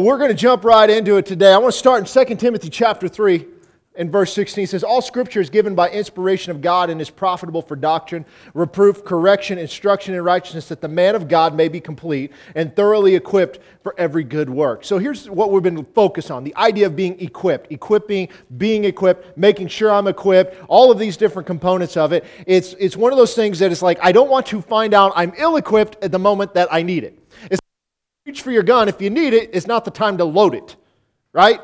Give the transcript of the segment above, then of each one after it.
We're going to jump right into it today. I want to start in 2 Timothy chapter 3 and verse 16. It says, All scripture is given by inspiration of God and is profitable for doctrine, reproof, correction, instruction in righteousness, that the man of God may be complete and thoroughly equipped for every good work. So here's what we've been focused on the idea of being equipped, equipping, being equipped, making sure I'm equipped, all of these different components of it. It's, it's one of those things that it's like, I don't want to find out I'm ill equipped at the moment that I need it. Reach for your gun. If you need it, it's not the time to load it. Right?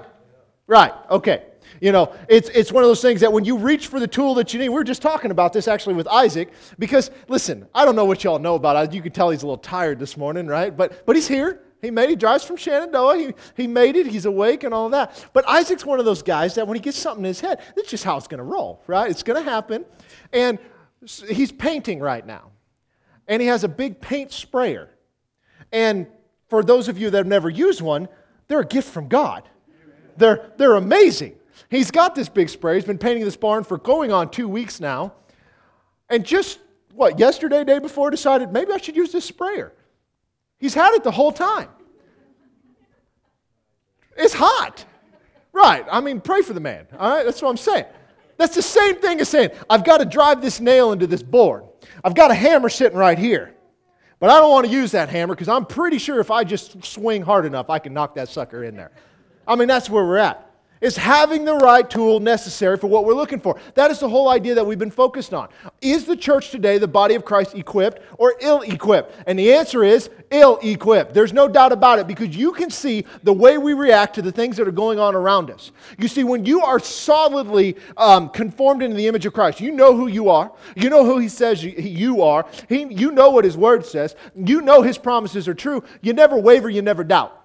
Right. Okay. You know, it's, it's one of those things that when you reach for the tool that you need, we are just talking about this actually with Isaac, because listen, I don't know what y'all know about Isaac. You can tell he's a little tired this morning, right? But, but he's here. He made it. He drives from Shenandoah. He, he made it. He's awake and all that. But Isaac's one of those guys that when he gets something in his head, that's just how it's going to roll, right? It's going to happen. And he's painting right now. And he has a big paint sprayer. And for those of you that have never used one, they're a gift from God. They're, they're amazing. He's got this big spray. He's been painting this barn for going on two weeks now. And just, what, yesterday, day before, decided maybe I should use this sprayer. He's had it the whole time. It's hot. Right. I mean, pray for the man. All right. That's what I'm saying. That's the same thing as saying, I've got to drive this nail into this board. I've got a hammer sitting right here. But I don't want to use that hammer because I'm pretty sure if I just swing hard enough, I can knock that sucker in there. I mean, that's where we're at. Is having the right tool necessary for what we're looking for. That is the whole idea that we've been focused on. Is the church today, the body of Christ, equipped or ill equipped? And the answer is ill equipped. There's no doubt about it because you can see the way we react to the things that are going on around us. You see, when you are solidly um, conformed into the image of Christ, you know who you are, you know who He says you are, he, you know what His Word says, you know His promises are true, you never waver, you never doubt.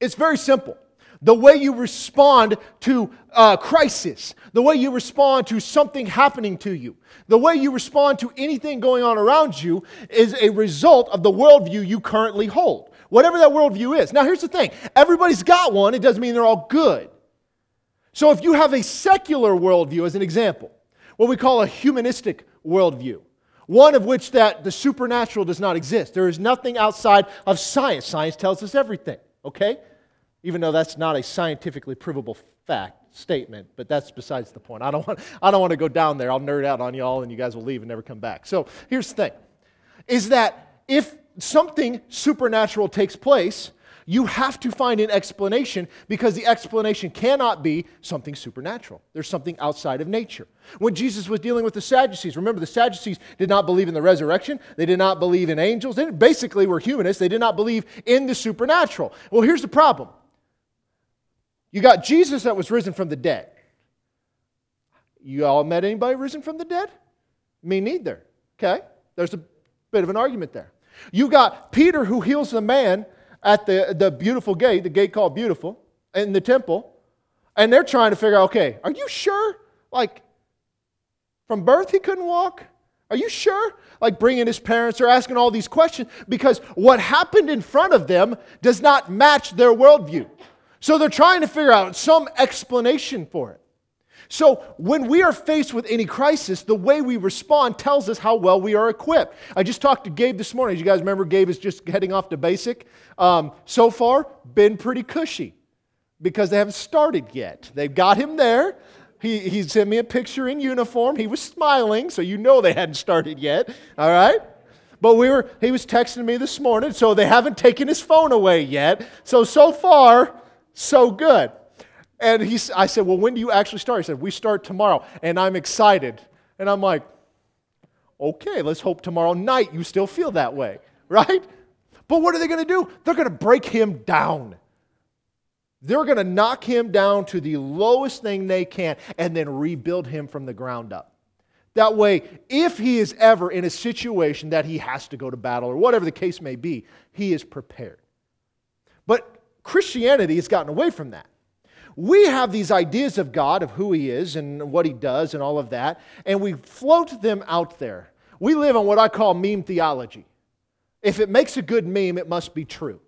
It's very simple the way you respond to uh, crisis, the way you respond to something happening to you, the way you respond to anything going on around you is a result of the worldview you currently hold, whatever that worldview is. Now, here's the thing everybody's got one, it doesn't mean they're all good. So, if you have a secular worldview, as an example, what we call a humanistic worldview, one of which that the supernatural does not exist. There is nothing outside of science. Science tells us everything, okay? Even though that's not a scientifically provable fact statement, but that's besides the point. I don't want, I don't want to go down there. I'll nerd out on y'all and you guys will leave and never come back. So here's the thing is that if something supernatural takes place, you have to find an explanation because the explanation cannot be something supernatural. There's something outside of nature. When Jesus was dealing with the Sadducees, remember the Sadducees did not believe in the resurrection, they did not believe in angels, they basically were humanists, they did not believe in the supernatural. Well, here's the problem you got Jesus that was risen from the dead. You all met anybody risen from the dead? Me neither. Okay? There's a bit of an argument there. You got Peter who heals the man at the, the beautiful gate, the gate called Beautiful, in the temple. And they're trying to figure out okay, are you sure? Like, from birth he couldn't walk? Are you sure? Like bringing his parents or asking all these questions because what happened in front of them does not match their worldview. So they're trying to figure out some explanation for it. So when we are faced with any crisis, the way we respond tells us how well we are equipped. I just talked to Gabe this morning. As you guys remember, Gabe is just heading off to basic. Um, so far, been pretty cushy because they haven't started yet. They've got him there. He, he sent me a picture in uniform. He was smiling, so you know they hadn't started yet. All right? But we were, he was texting me this morning, so they haven't taken his phone away yet. So, so far, so good. And he, I said, Well, when do you actually start? He said, We start tomorrow, and I'm excited. And I'm like, Okay, let's hope tomorrow night you still feel that way, right? But what are they going to do? They're going to break him down. They're going to knock him down to the lowest thing they can and then rebuild him from the ground up. That way, if he is ever in a situation that he has to go to battle or whatever the case may be, he is prepared. But Christianity has gotten away from that. We have these ideas of God, of who He is and what He does and all of that, and we float them out there. We live on what I call meme theology. If it makes a good meme, it must be true.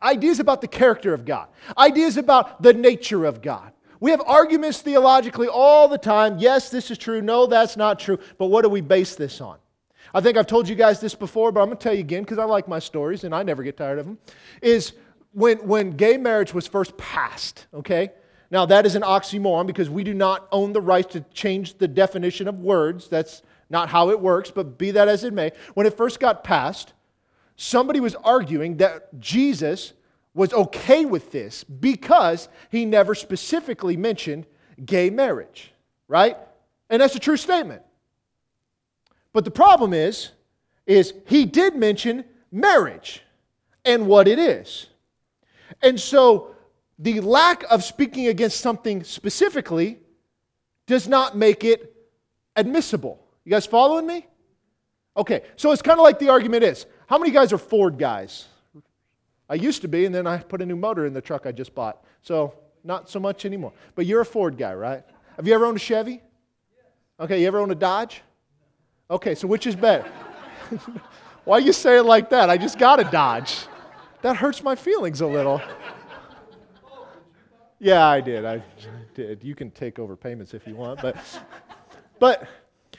Ideas about the character of God, ideas about the nature of God. We have arguments theologically all the time. Yes, this is true. No, that's not true. But what do we base this on? I think I've told you guys this before, but I'm going to tell you again because I like my stories and I never get tired of them. Is when, when gay marriage was first passed, okay? Now, that is an oxymoron because we do not own the right to change the definition of words. That's not how it works, but be that as it may. When it first got passed, somebody was arguing that Jesus was okay with this because he never specifically mentioned gay marriage, right? And that's a true statement. But the problem is, is he did mention marriage and what it is. And so the lack of speaking against something specifically does not make it admissible. You guys following me? Okay, so it's kind of like the argument is how many guys are Ford guys? I used to be, and then I put a new motor in the truck I just bought. So not so much anymore. But you're a Ford guy, right? Have you ever owned a Chevy? Okay, you ever owned a Dodge? Okay, so which is better? Why you say it like that? I just got a Dodge. That hurts my feelings a little. Yeah, I did. I did. You can take over payments if you want, but but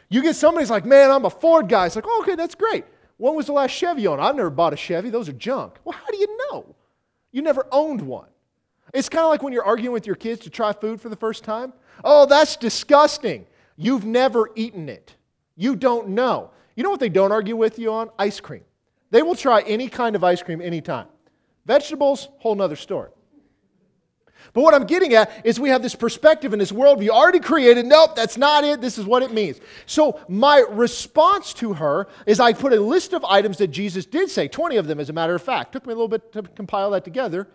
you get somebody's like, man, I'm a Ford guy. It's like, oh, okay, that's great. When was the last Chevy on? I've never bought a Chevy. Those are junk. Well, how do you know? You never owned one. It's kind of like when you're arguing with your kids to try food for the first time. Oh, that's disgusting. You've never eaten it. You don't know. You know what they don't argue with you on? Ice cream. They will try any kind of ice cream anytime. Vegetables, whole nother story. But what I'm getting at is we have this perspective in this world we already created. Nope, that's not it. This is what it means. So my response to her is I put a list of items that Jesus did say, 20 of them as a matter of fact. Took me a little bit to compile that together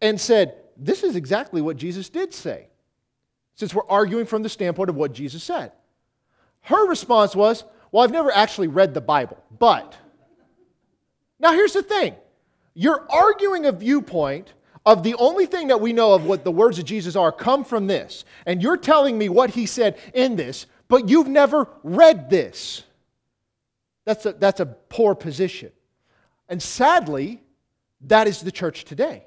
and said, this is exactly what Jesus did say. Since we're arguing from the standpoint of what Jesus said. Her response was, well, I've never actually read the Bible, but. Now here's the thing. You're arguing a viewpoint of the only thing that we know of what the words of Jesus are come from this. And you're telling me what he said in this, but you've never read this. That's a, that's a poor position. And sadly, that is the church today.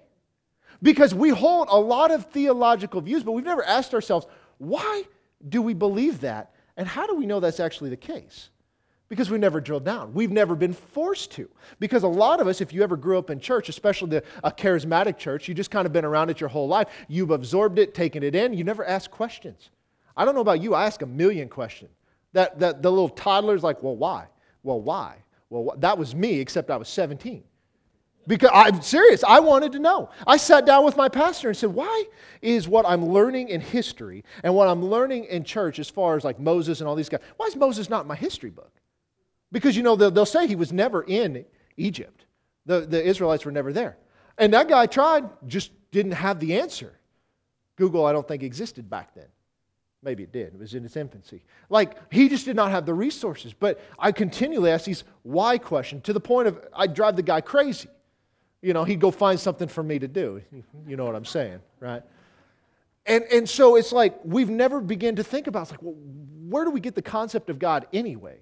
Because we hold a lot of theological views, but we've never asked ourselves, why do we believe that? And how do we know that's actually the case? Because we never drilled down. We've never been forced to. Because a lot of us, if you ever grew up in church, especially the, a charismatic church, you just kind of been around it your whole life. You've absorbed it, taken it in. You never ask questions. I don't know about you, I ask a million questions. That, that the little toddler's like, well, why? Well, why? Well, wh-? that was me, except I was 17. Because I'm serious, I wanted to know. I sat down with my pastor and said, Why is what I'm learning in history and what I'm learning in church, as far as like Moses and all these guys, why is Moses not in my history book? Because, you know, they'll, they'll say he was never in Egypt, the, the Israelites were never there. And that guy tried, just didn't have the answer. Google, I don't think, existed back then. Maybe it did. It was in its infancy. Like, he just did not have the resources. But I continually ask these why questions to the point of I'd drive the guy crazy. You know, he'd go find something for me to do. You know what I'm saying, right? And, and so it's like we've never begun to think about, it's like, well, where do we get the concept of God anyway?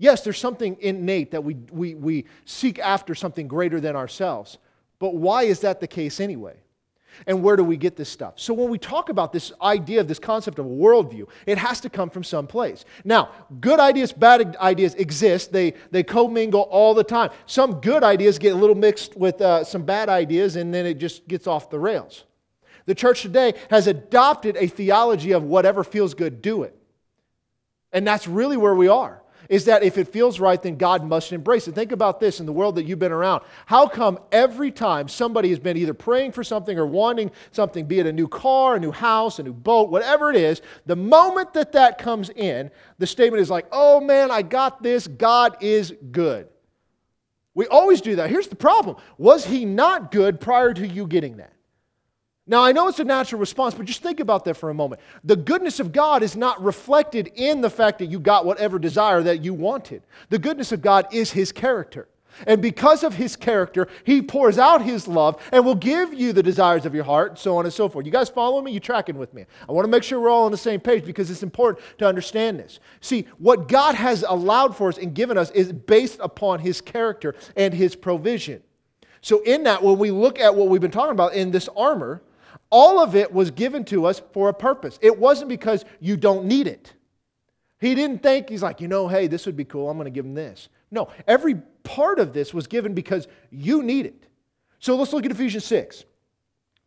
Yes, there's something innate that we, we, we seek after something greater than ourselves. But why is that the case anyway? And where do we get this stuff? So, when we talk about this idea of this concept of a worldview, it has to come from some place. Now, good ideas, bad ideas exist. They, they commingle all the time. Some good ideas get a little mixed with uh, some bad ideas, and then it just gets off the rails. The church today has adopted a theology of whatever feels good, do it. And that's really where we are is that if it feels right, then God must embrace it. Think about this in the world that you've been around. How come every time somebody has been either praying for something or wanting something, be it a new car, a new house, a new boat, whatever it is, the moment that that comes in, the statement is like, oh man, I got this. God is good. We always do that. Here's the problem Was he not good prior to you getting that? Now, I know it's a natural response, but just think about that for a moment. The goodness of God is not reflected in the fact that you got whatever desire that you wanted. The goodness of God is His character. And because of His character, He pours out His love and will give you the desires of your heart, so on and so forth. You guys follow me? You tracking with me? I want to make sure we're all on the same page because it's important to understand this. See, what God has allowed for us and given us is based upon His character and His provision. So, in that, when we look at what we've been talking about in this armor, all of it was given to us for a purpose. It wasn't because you don't need it. He didn't think, he's like, you know, hey, this would be cool. I'm going to give him this. No, every part of this was given because you need it. So let's look at Ephesians 6,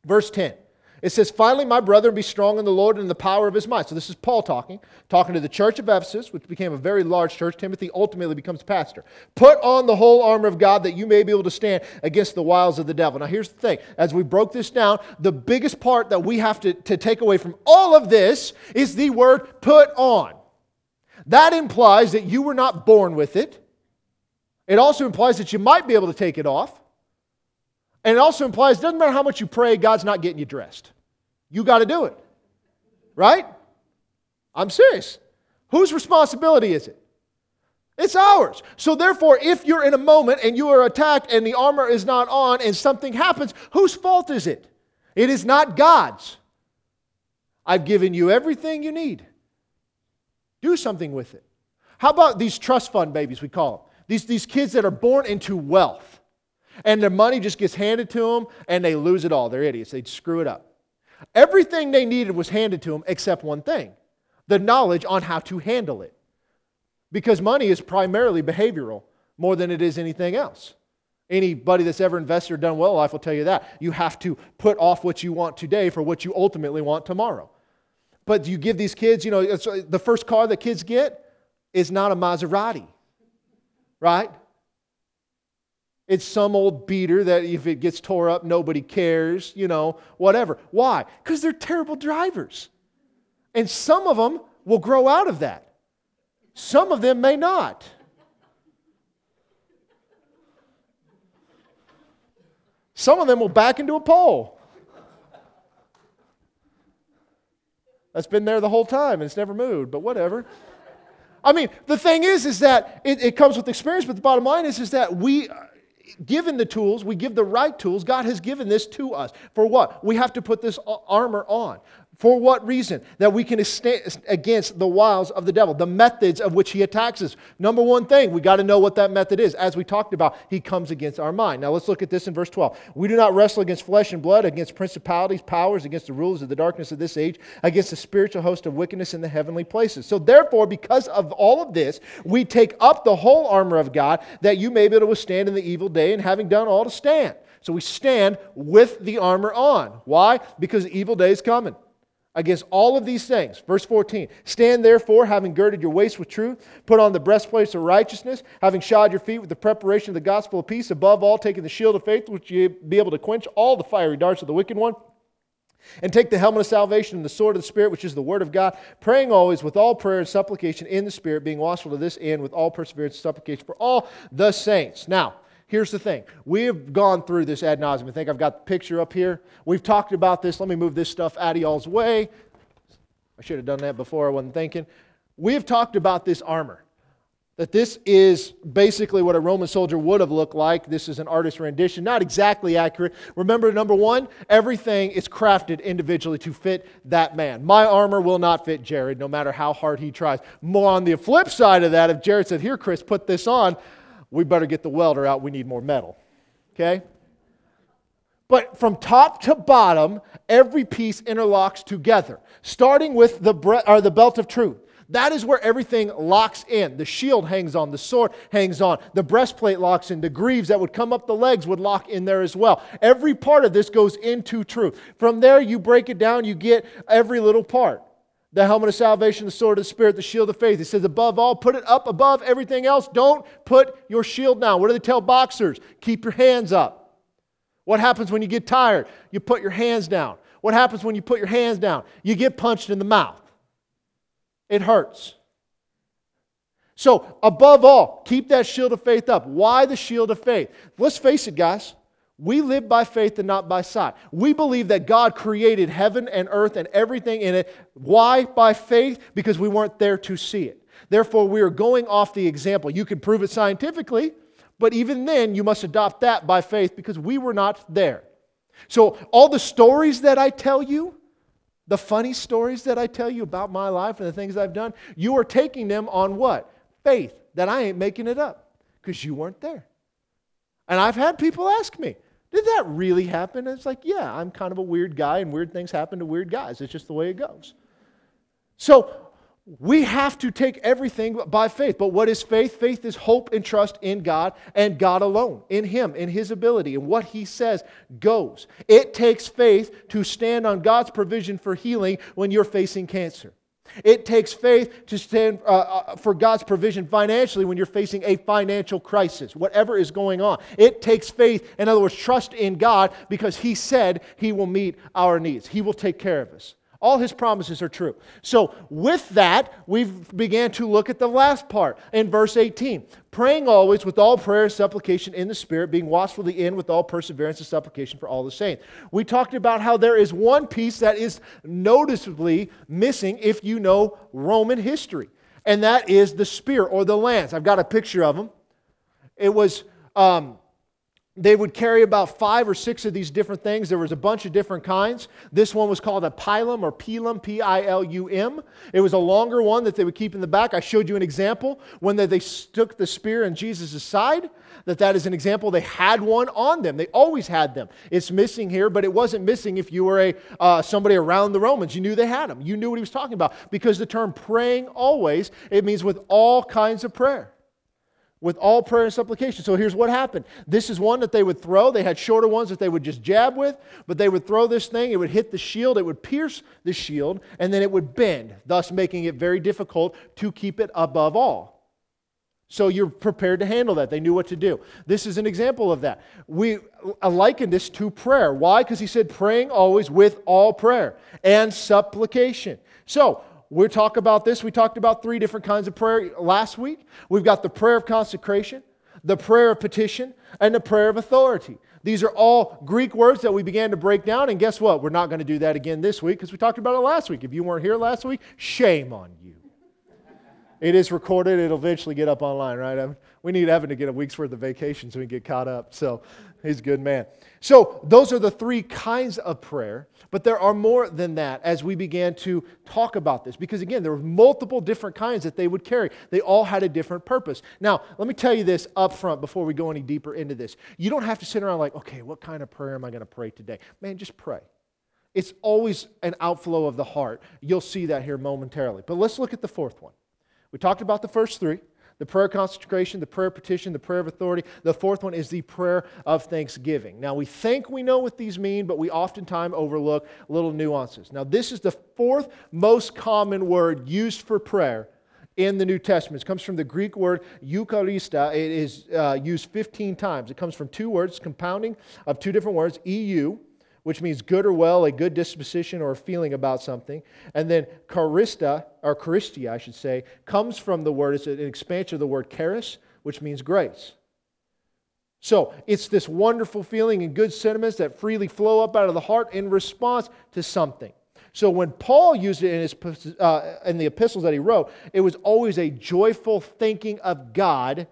verse 10. It says, Finally, my brethren, be strong in the Lord and in the power of his might. So this is Paul talking, talking to the church of Ephesus, which became a very large church. Timothy ultimately becomes pastor. Put on the whole armor of God that you may be able to stand against the wiles of the devil. Now, here's the thing. As we broke this down, the biggest part that we have to, to take away from all of this is the word put on. That implies that you were not born with it. It also implies that you might be able to take it off. And it also implies it doesn't matter how much you pray, God's not getting you dressed. You got to do it. Right? I'm serious. Whose responsibility is it? It's ours. So, therefore, if you're in a moment and you are attacked and the armor is not on and something happens, whose fault is it? It is not God's. I've given you everything you need. Do something with it. How about these trust fund babies, we call them? These, these kids that are born into wealth and their money just gets handed to them and they lose it all. They're idiots. They screw it up. Everything they needed was handed to them except one thing the knowledge on how to handle it. Because money is primarily behavioral more than it is anything else. Anybody that's ever invested or done well in life will tell you that. You have to put off what you want today for what you ultimately want tomorrow. But you give these kids, you know, uh, the first car that kids get is not a Maserati, right? It's some old beater that if it gets tore up, nobody cares, you know, whatever. Why? Because they're terrible drivers. And some of them will grow out of that, some of them may not. Some of them will back into a pole. That's been there the whole time and it's never moved, but whatever. I mean, the thing is, is that it, it comes with experience, but the bottom line is, is that we given the tools, we give the right tools. God has given this to us. For what? We have to put this armor on. For what reason? That we can stand against the wiles of the devil, the methods of which he attacks us. Number one thing, we got to know what that method is. As we talked about, he comes against our mind. Now let's look at this in verse 12. We do not wrestle against flesh and blood, against principalities, powers, against the rulers of the darkness of this age, against the spiritual host of wickedness in the heavenly places. So therefore, because of all of this, we take up the whole armor of God that you may be able to withstand in the evil day, and having done all to stand. So we stand with the armor on. Why? Because the evil day is coming against all of these things. Verse 14 Stand therefore, having girded your waist with truth, put on the breastplate of righteousness, having shod your feet with the preparation of the gospel of peace, above all, taking the shield of faith, which you be able to quench all the fiery darts of the wicked one. And take the helmet of salvation and the sword of the Spirit, which is the word of God, praying always with all prayer and supplication in the Spirit, being watchful to this end with all perseverance and supplication for all the saints. Now, Here's the thing. We have gone through this ad nauseum. I think I've got the picture up here. We've talked about this. Let me move this stuff out of y'all's way. I should have done that before. I wasn't thinking. We have talked about this armor. That this is basically what a Roman soldier would have looked like. This is an artist's rendition, not exactly accurate. Remember, number one, everything is crafted individually to fit that man. My armor will not fit Jared, no matter how hard he tries. More on the flip side of that, if Jared said, Here, Chris, put this on, we better get the welder out. We need more metal. Okay? But from top to bottom, every piece interlocks together, starting with the, bre- or the belt of truth. That is where everything locks in. The shield hangs on, the sword hangs on, the breastplate locks in, the greaves that would come up the legs would lock in there as well. Every part of this goes into truth. From there, you break it down, you get every little part the helmet of salvation, the sword of the Spirit, the shield of faith. He says, above all, put it up above everything else. Don't put your shield down. What do they tell boxers? Keep your hands up. What happens when you get tired? You put your hands down. What happens when you put your hands down? You get punched in the mouth. It hurts. So, above all, keep that shield of faith up. Why the shield of faith? Let's face it, guys. We live by faith and not by sight. We believe that God created heaven and earth and everything in it. Why? By faith? Because we weren't there to see it. Therefore, we are going off the example. You can prove it scientifically, but even then, you must adopt that by faith because we were not there. So, all the stories that I tell you, the funny stories that I tell you about my life and the things I've done, you are taking them on what? Faith, that I ain't making it up because you weren't there. And I've had people ask me, did that really happen? And it's like, yeah, I'm kind of a weird guy, and weird things happen to weird guys. It's just the way it goes. So, we have to take everything by faith. But what is faith? Faith is hope and trust in God and God alone, in Him, in His ability, and what He says goes. It takes faith to stand on God's provision for healing when you're facing cancer. It takes faith to stand uh, uh, for God's provision financially when you're facing a financial crisis, whatever is going on. It takes faith, in other words, trust in God because He said He will meet our needs, He will take care of us. All his promises are true. So, with that, we've began to look at the last part in verse 18. Praying always with all prayer and supplication in the Spirit, being watchfully in with all perseverance and supplication for all the saints. We talked about how there is one piece that is noticeably missing if you know Roman history, and that is the spear or the lance. I've got a picture of them. It was. Um, they would carry about five or six of these different things. There was a bunch of different kinds. This one was called a pilum or pilum, P I L U M. It was a longer one that they would keep in the back. I showed you an example when they, stuck the spear in Jesus' side, that that is an example. They had one on them. They always had them. It's missing here, but it wasn't missing if you were a, uh, somebody around the Romans. You knew they had them. You knew what he was talking about because the term praying always, it means with all kinds of prayer with all prayer and supplication. So here's what happened. This is one that they would throw. They had shorter ones that they would just jab with, but they would throw this thing, it would hit the shield, it would pierce the shield, and then it would bend, thus making it very difficult to keep it above all. So you're prepared to handle that. They knew what to do. This is an example of that. We likened this to prayer. Why? Because he said praying always with all prayer and supplication. So we talk about this. We talked about three different kinds of prayer last week. We've got the prayer of consecration, the prayer of petition, and the prayer of authority. These are all Greek words that we began to break down. And guess what? We're not going to do that again this week because we talked about it last week. If you weren't here last week, shame on you. It is recorded. It'll eventually get up online, right? we need Evan to get a week's worth of vacation so we can get caught up. So he's a good man. So those are the three kinds of prayer. But there are more than that as we began to talk about this. Because again, there were multiple different kinds that they would carry. They all had a different purpose. Now, let me tell you this up front before we go any deeper into this. You don't have to sit around like, okay, what kind of prayer am I going to pray today? Man, just pray. It's always an outflow of the heart. You'll see that here momentarily. But let's look at the fourth one. We talked about the first three the prayer consecration, the prayer petition, the prayer of authority. The fourth one is the prayer of thanksgiving. Now, we think we know what these mean, but we oftentimes overlook little nuances. Now, this is the fourth most common word used for prayer in the New Testament. It comes from the Greek word eucharista. It is uh, used 15 times. It comes from two words, compounding of two different words, eu, which means good or well, a good disposition or feeling about something. And then charista, or charistia, I should say, comes from the word, it's an expansion of the word charis, which means grace. So it's this wonderful feeling and good sentiments that freely flow up out of the heart in response to something. So when Paul used it in, his, uh, in the epistles that he wrote, it was always a joyful thinking of God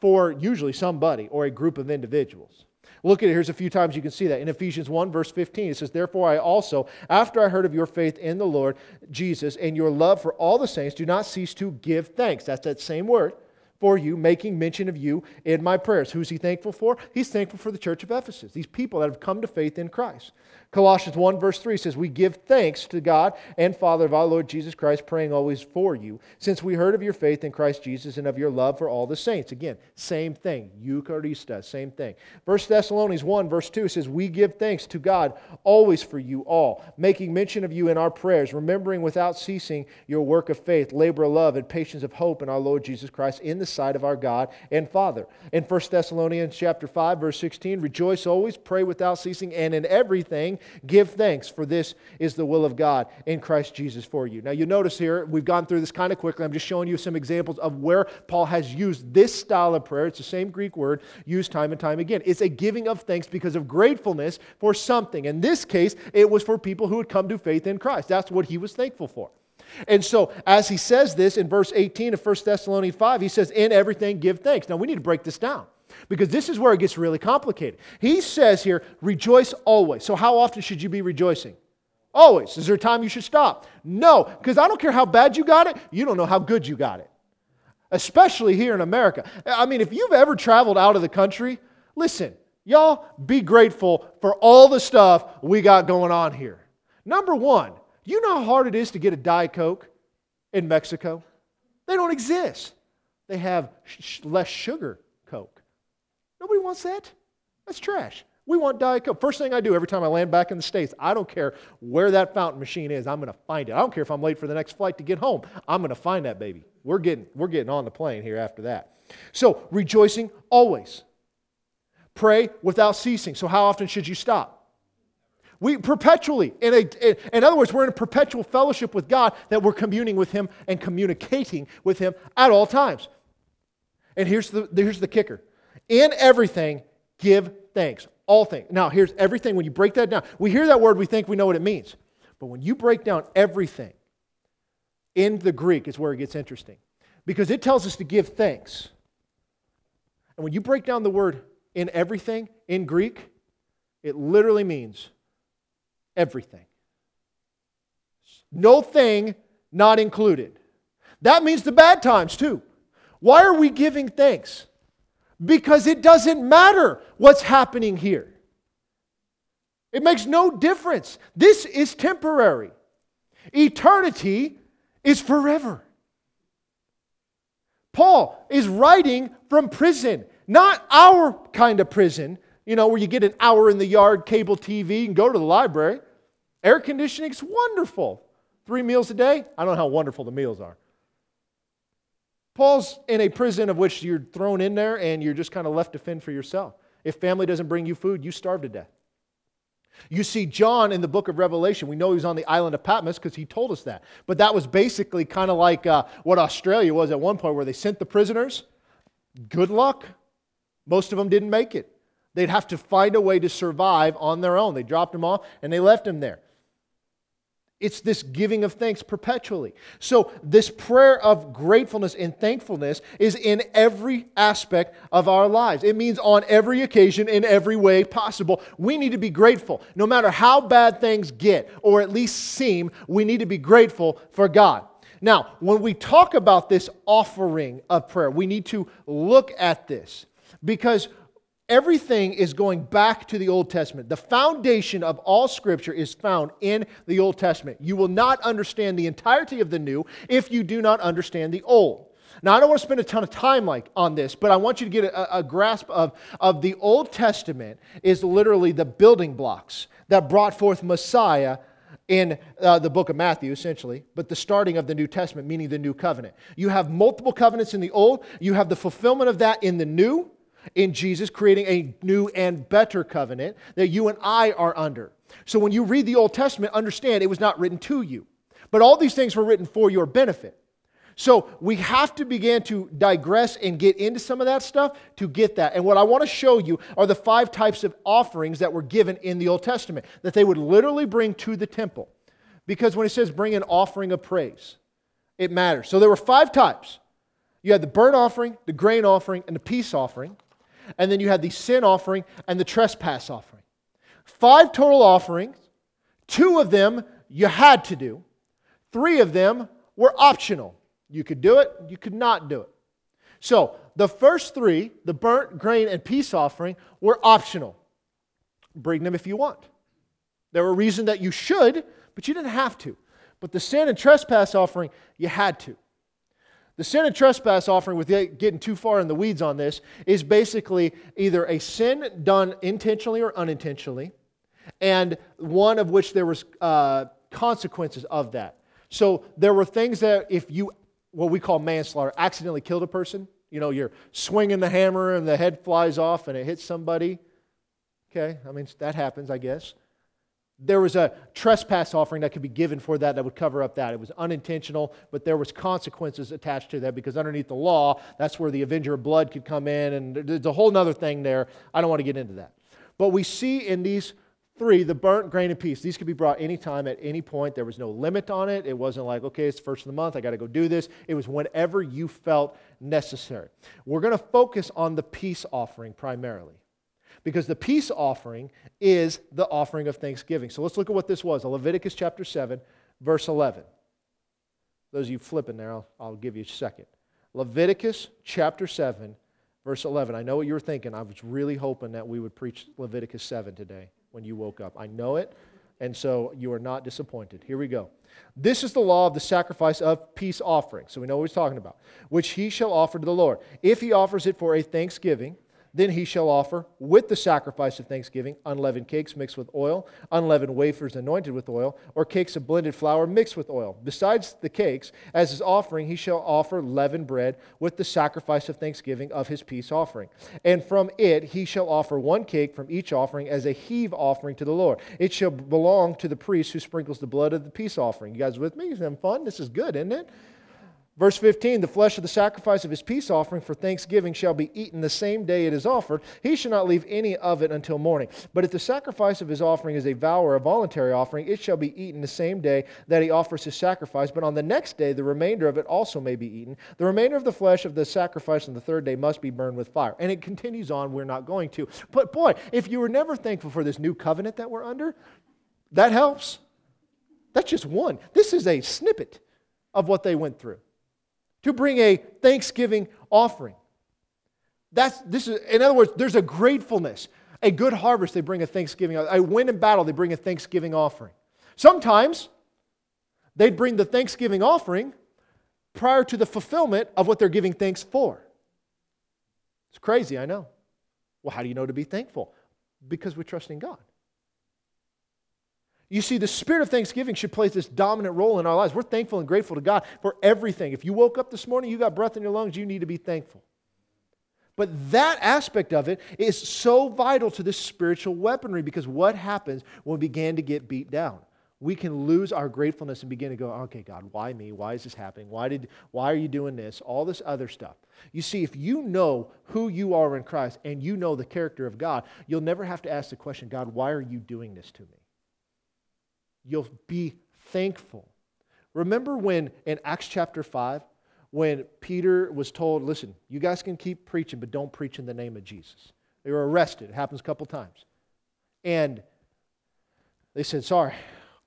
for usually somebody or a group of individuals. Look at it. Here's a few times you can see that. In Ephesians 1, verse 15, it says, Therefore I also, after I heard of your faith in the Lord Jesus and your love for all the saints, do not cease to give thanks. That's that same word for you, making mention of you in my prayers. Who's he thankful for? He's thankful for the church of Ephesus, these people that have come to faith in Christ. Colossians 1, verse 3 says, We give thanks to God and Father of our Lord Jesus Christ, praying always for you, since we heard of your faith in Christ Jesus and of your love for all the saints. Again, same thing. Eucharista, same thing. 1 Thessalonians 1, verse 2 says, We give thanks to God always for you all, making mention of you in our prayers, remembering without ceasing your work of faith, labor of love, and patience of hope in our Lord Jesus Christ in the sight of our God and Father. In 1 Thessalonians chapter 5, verse 16, rejoice always, pray without ceasing, and in everything Give thanks, for this is the will of God in Christ Jesus for you. Now, you notice here, we've gone through this kind of quickly. I'm just showing you some examples of where Paul has used this style of prayer. It's the same Greek word used time and time again. It's a giving of thanks because of gratefulness for something. In this case, it was for people who had come to faith in Christ. That's what he was thankful for. And so, as he says this in verse 18 of 1 Thessalonians 5, he says, In everything give thanks. Now, we need to break this down because this is where it gets really complicated. He says here, rejoice always. So, how often should you be rejoicing? Always. Is there a time you should stop? No, because I don't care how bad you got it, you don't know how good you got it. Especially here in America. I mean, if you've ever traveled out of the country, listen, y'all be grateful for all the stuff we got going on here. Number one, you know how hard it is to get a Diet Coke? in Mexico? They don't exist. They have sh- less sugar Coke. Nobody wants that. That's trash. We want Diet Coke. First thing I do every time I land back in the States, I don't care where that fountain machine is, I'm going to find it. I don't care if I'm late for the next flight to get home. I'm going to find that baby. We're getting, we're getting on the plane here after that. So, rejoicing always. Pray without ceasing. So, how often should you stop? We perpetually, in, a, in other words, we're in a perpetual fellowship with God that we're communing with Him and communicating with Him at all times. And here's the, here's the kicker in everything, give thanks. All things. Now, here's everything. When you break that down, we hear that word, we think we know what it means. But when you break down everything in the Greek, is where it gets interesting. Because it tells us to give thanks. And when you break down the word in everything in Greek, it literally means everything. No thing not included. That means the bad times too. Why are we giving thanks? Because it doesn't matter what's happening here. It makes no difference. This is temporary. Eternity is forever. Paul is writing from prison, not our kind of prison, you know, where you get an hour in the yard, cable TV, and go to the library. Air conditioning is wonderful. Three meals a day? I don't know how wonderful the meals are. Paul's in a prison of which you're thrown in there and you're just kind of left to fend for yourself. If family doesn't bring you food, you starve to death. You see John in the book of Revelation. We know he was on the island of Patmos because he told us that. But that was basically kind of like uh, what Australia was at one point, where they sent the prisoners. Good luck. Most of them didn't make it. They'd have to find a way to survive on their own. They dropped them off and they left him there. It's this giving of thanks perpetually. So, this prayer of gratefulness and thankfulness is in every aspect of our lives. It means on every occasion, in every way possible. We need to be grateful. No matter how bad things get, or at least seem, we need to be grateful for God. Now, when we talk about this offering of prayer, we need to look at this because Everything is going back to the Old Testament. The foundation of all Scripture is found in the Old Testament. You will not understand the entirety of the New if you do not understand the Old. Now, I don't want to spend a ton of time like on this, but I want you to get a, a grasp of, of the Old Testament is literally the building blocks that brought forth Messiah in uh, the book of Matthew, essentially, but the starting of the New Testament, meaning the new covenant. You have multiple covenants in the old, you have the fulfillment of that in the new, in Jesus, creating a new and better covenant that you and I are under. So when you read the Old Testament, understand it was not written to you, but all these things were written for your benefit. So we have to begin to digress and get into some of that stuff to get that. And what I want to show you are the five types of offerings that were given in the Old Testament that they would literally bring to the temple. Because when it says bring an offering of praise, it matters. So there were five types. You had the burnt offering, the grain offering, and the peace offering and then you had the sin offering and the trespass offering. Five total offerings. Two of them you had to do, three of them were optional. You could do it, you could not do it. So the first three, the burnt, grain, and peace offering, were optional. Bring them if you want. There were reasons that you should, but you didn't have to. But the sin and trespass offering, you had to. The sin and trespass offering, with getting too far in the weeds on this, is basically either a sin done intentionally or unintentionally, and one of which there was uh, consequences of that. So there were things that if you, what we call manslaughter, accidentally killed a person, you know, you're swinging the hammer and the head flies off and it hits somebody. Okay, I mean, that happens, I guess there was a trespass offering that could be given for that that would cover up that. It was unintentional but there was consequences attached to that because underneath the law that's where the avenger of blood could come in and there's a whole other thing there. I don't want to get into that. But we see in these three the burnt grain and peace these could be brought anytime at any point. There was no limit on it. It wasn't like okay it's first of the month i got to go do this. It was whenever you felt necessary. We're going to focus on the peace offering primarily because the peace offering is the offering of thanksgiving. So let's look at what this was Leviticus chapter 7, verse 11. Those of you flipping there, I'll, I'll give you a second. Leviticus chapter 7, verse 11. I know what you were thinking. I was really hoping that we would preach Leviticus 7 today when you woke up. I know it. And so you are not disappointed. Here we go. This is the law of the sacrifice of peace offering. So we know what he's talking about, which he shall offer to the Lord. If he offers it for a thanksgiving, then he shall offer with the sacrifice of thanksgiving unleavened cakes mixed with oil, unleavened wafers anointed with oil, or cakes of blended flour mixed with oil. Besides the cakes, as his offering, he shall offer leavened bread with the sacrifice of thanksgiving of his peace offering. And from it he shall offer one cake from each offering as a heave offering to the Lord. It shall belong to the priest who sprinkles the blood of the peace offering. You guys with me? Is that fun? This is good, isn't it? Verse 15 The flesh of the sacrifice of his peace offering for thanksgiving shall be eaten the same day it is offered. He shall not leave any of it until morning. But if the sacrifice of his offering is a vow or a voluntary offering, it shall be eaten the same day that he offers his sacrifice. But on the next day, the remainder of it also may be eaten. The remainder of the flesh of the sacrifice on the third day must be burned with fire. And it continues on. We're not going to. But boy, if you were never thankful for this new covenant that we're under, that helps. That's just one. This is a snippet of what they went through to bring a thanksgiving offering. That's, this is, in other words, there's a gratefulness. A good harvest, they bring a thanksgiving. A win in battle, they bring a thanksgiving offering. Sometimes they'd bring the thanksgiving offering prior to the fulfillment of what they're giving thanks for. It's crazy, I know. Well, how do you know to be thankful? Because we trust in God. You see, the spirit of thanksgiving should play this dominant role in our lives. We're thankful and grateful to God for everything. If you woke up this morning, you got breath in your lungs, you need to be thankful. But that aspect of it is so vital to this spiritual weaponry because what happens when we begin to get beat down? We can lose our gratefulness and begin to go, okay, God, why me? Why is this happening? Why, did, why are you doing this? All this other stuff. You see, if you know who you are in Christ and you know the character of God, you'll never have to ask the question, God, why are you doing this to me? You'll be thankful. Remember when in Acts chapter 5, when Peter was told, listen, you guys can keep preaching, but don't preach in the name of Jesus. They were arrested. It happens a couple times. And they said, sorry,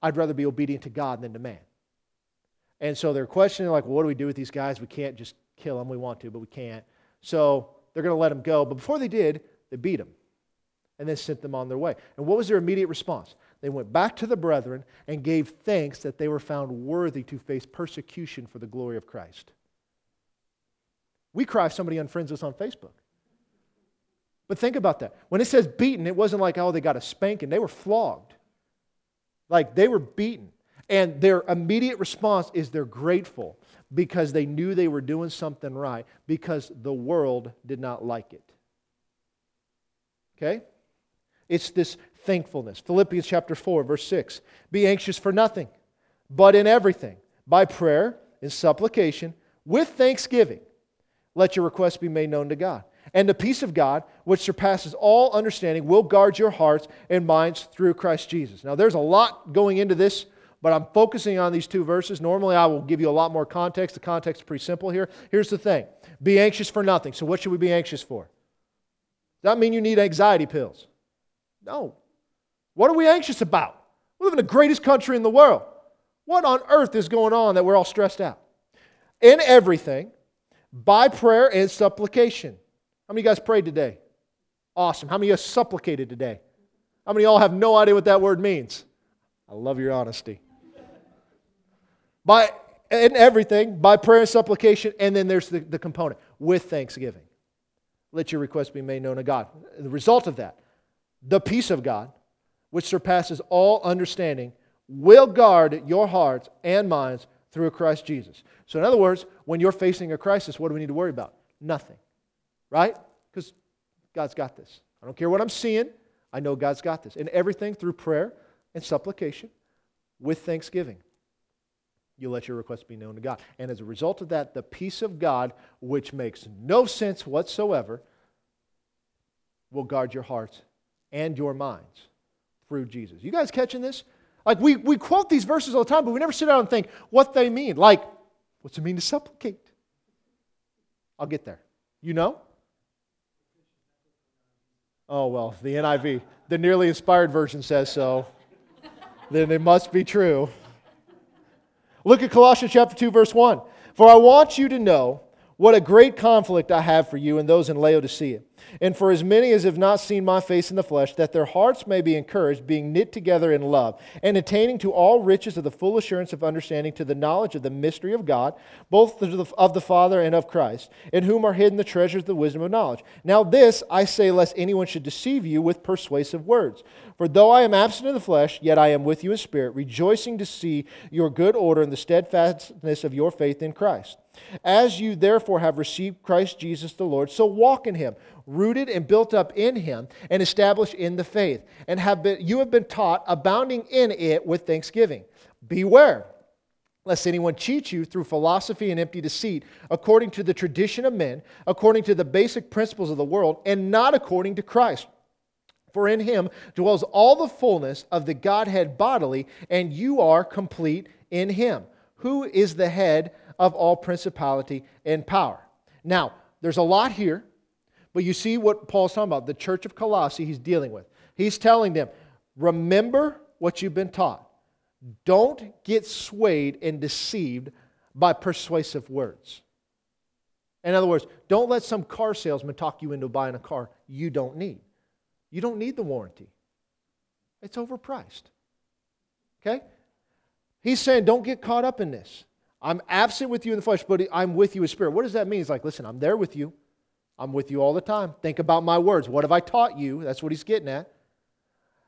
I'd rather be obedient to God than to man. And so they're questioning, like, well, what do we do with these guys? We can't just kill them. We want to, but we can't. So they're going to let them go. But before they did, they beat them and then sent them on their way. And what was their immediate response? They went back to the brethren and gave thanks that they were found worthy to face persecution for the glory of Christ. We cry if somebody unfriends us on Facebook. But think about that. When it says beaten, it wasn't like, oh, they got a spanking. They were flogged. Like they were beaten. And their immediate response is they're grateful because they knew they were doing something right because the world did not like it. Okay? It's this thankfulness. Philippians chapter 4, verse 6. Be anxious for nothing, but in everything, by prayer and supplication, with thanksgiving, let your requests be made known to God. And the peace of God, which surpasses all understanding, will guard your hearts and minds through Christ Jesus. Now, there's a lot going into this, but I'm focusing on these two verses. Normally, I will give you a lot more context. The context is pretty simple here. Here's the thing be anxious for nothing. So, what should we be anxious for? Does that mean you need anxiety pills? No. What are we anxious about? We live in the greatest country in the world. What on earth is going on that we're all stressed out? In everything, by prayer and supplication. How many of you guys prayed today? Awesome. How many of you guys supplicated today? How many of y'all have no idea what that word means? I love your honesty. By in everything, by prayer and supplication, and then there's the, the component with thanksgiving. Let your request be made known to God. The result of that, the peace of God, which surpasses all understanding, will guard your hearts and minds through Christ Jesus. So, in other words, when you're facing a crisis, what do we need to worry about? Nothing. Right? Because God's got this. I don't care what I'm seeing, I know God's got this. And everything through prayer and supplication with thanksgiving. You let your requests be known to God. And as a result of that, the peace of God, which makes no sense whatsoever, will guard your hearts and your minds through Jesus. You guys catching this? Like, we, we quote these verses all the time, but we never sit down and think what they mean. Like, what's it mean to supplicate? I'll get there. You know? Oh, well, the NIV, the nearly inspired version says so. then it must be true. Look at Colossians chapter 2, verse 1. For I want you to know what a great conflict I have for you and those in Laodicea And for as many as have not seen my face in the flesh, that their hearts may be encouraged, being knit together in love, and attaining to all riches of the full assurance of understanding, to the knowledge of the mystery of God, both of the Father and of Christ, in whom are hidden the treasures of the wisdom of knowledge. Now, this I say, lest anyone should deceive you with persuasive words. For though I am absent in the flesh, yet I am with you in spirit, rejoicing to see your good order and the steadfastness of your faith in Christ. As you therefore have received Christ Jesus the Lord, so walk in him, rooted and built up in him, and established in the faith, and have been, you have been taught, abounding in it with thanksgiving. Beware lest anyone cheat you through philosophy and empty deceit, according to the tradition of men, according to the basic principles of the world, and not according to Christ. For in him dwells all the fullness of the Godhead bodily, and you are complete in him, who is the head of all principality and power. Now, there's a lot here, but you see what Paul's talking about. The church of Colossae, he's dealing with. He's telling them, remember what you've been taught. Don't get swayed and deceived by persuasive words. In other words, don't let some car salesman talk you into buying a car you don't need. You don't need the warranty, it's overpriced. Okay? He's saying, don't get caught up in this. I'm absent with you in the flesh, but I'm with you in spirit. What does that mean? He's like, listen, I'm there with you. I'm with you all the time. Think about my words. What have I taught you? That's what he's getting at.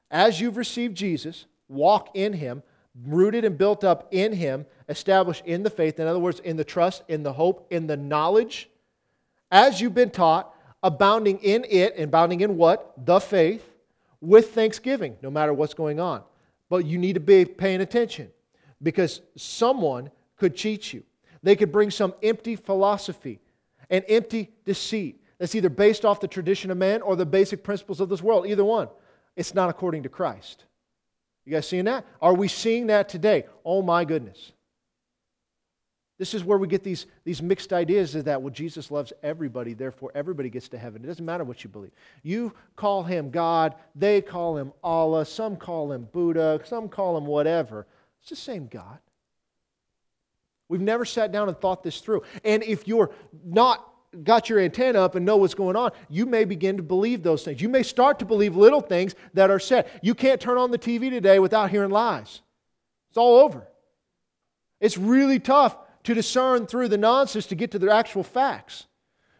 As you've received Jesus, walk in him, rooted and built up in him, established in the faith. In other words, in the trust, in the hope, in the knowledge. As you've been taught, abounding in it, and abounding in what? The faith, with thanksgiving, no matter what's going on. But you need to be paying attention because someone could cheat you. They could bring some empty philosophy, an empty deceit that's either based off the tradition of man or the basic principles of this world. Either one. It's not according to Christ. You guys seeing that? Are we seeing that today? Oh my goodness. This is where we get these, these mixed ideas is that, well, Jesus loves everybody, therefore everybody gets to heaven. It doesn't matter what you believe. You call him God, they call him Allah, some call him Buddha, some call him whatever. It's the same God. We've never sat down and thought this through. And if you're not got your antenna up and know what's going on, you may begin to believe those things. You may start to believe little things that are said. You can't turn on the TV today without hearing lies. It's all over. It's really tough to discern through the nonsense to get to the actual facts.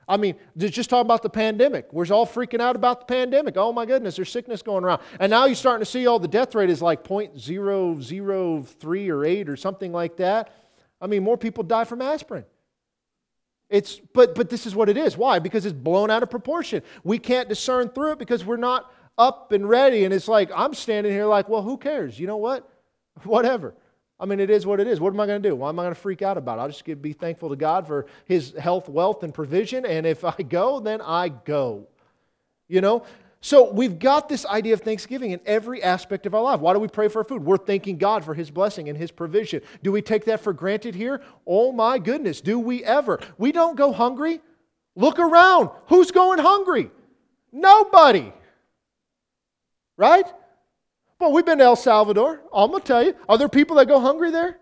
I mean, just talk about the pandemic. We're all freaking out about the pandemic. Oh my goodness, there's sickness going around. And now you're starting to see all the death rate is like 0.003 or 8 or something like that. I mean, more people die from aspirin. It's, but, but this is what it is. Why? Because it's blown out of proportion. We can't discern through it because we're not up and ready. And it's like, I'm standing here like, well, who cares? You know what? Whatever. I mean, it is what it is. What am I going to do? Why am I going to freak out about it? I'll just be thankful to God for His health, wealth, and provision. And if I go, then I go. You know? So we've got this idea of thanksgiving in every aspect of our life. Why do we pray for food? We're thanking God for His blessing and His provision. Do we take that for granted here? Oh my goodness, do we ever? We don't go hungry. Look around. Who's going hungry? Nobody. Right? Well, we've been to El Salvador. I'm going to tell you. Are there people that go hungry there?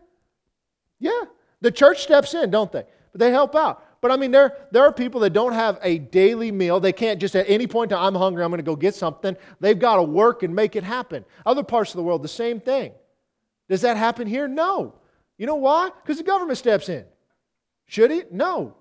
Yeah. The church steps in, don't they? But they help out. But I mean, there, there are people that don't have a daily meal. They can't just at any point, I'm hungry, I'm going to go get something. They've got to work and make it happen. Other parts of the world, the same thing. Does that happen here? No. You know why? Because the government steps in. Should it? No.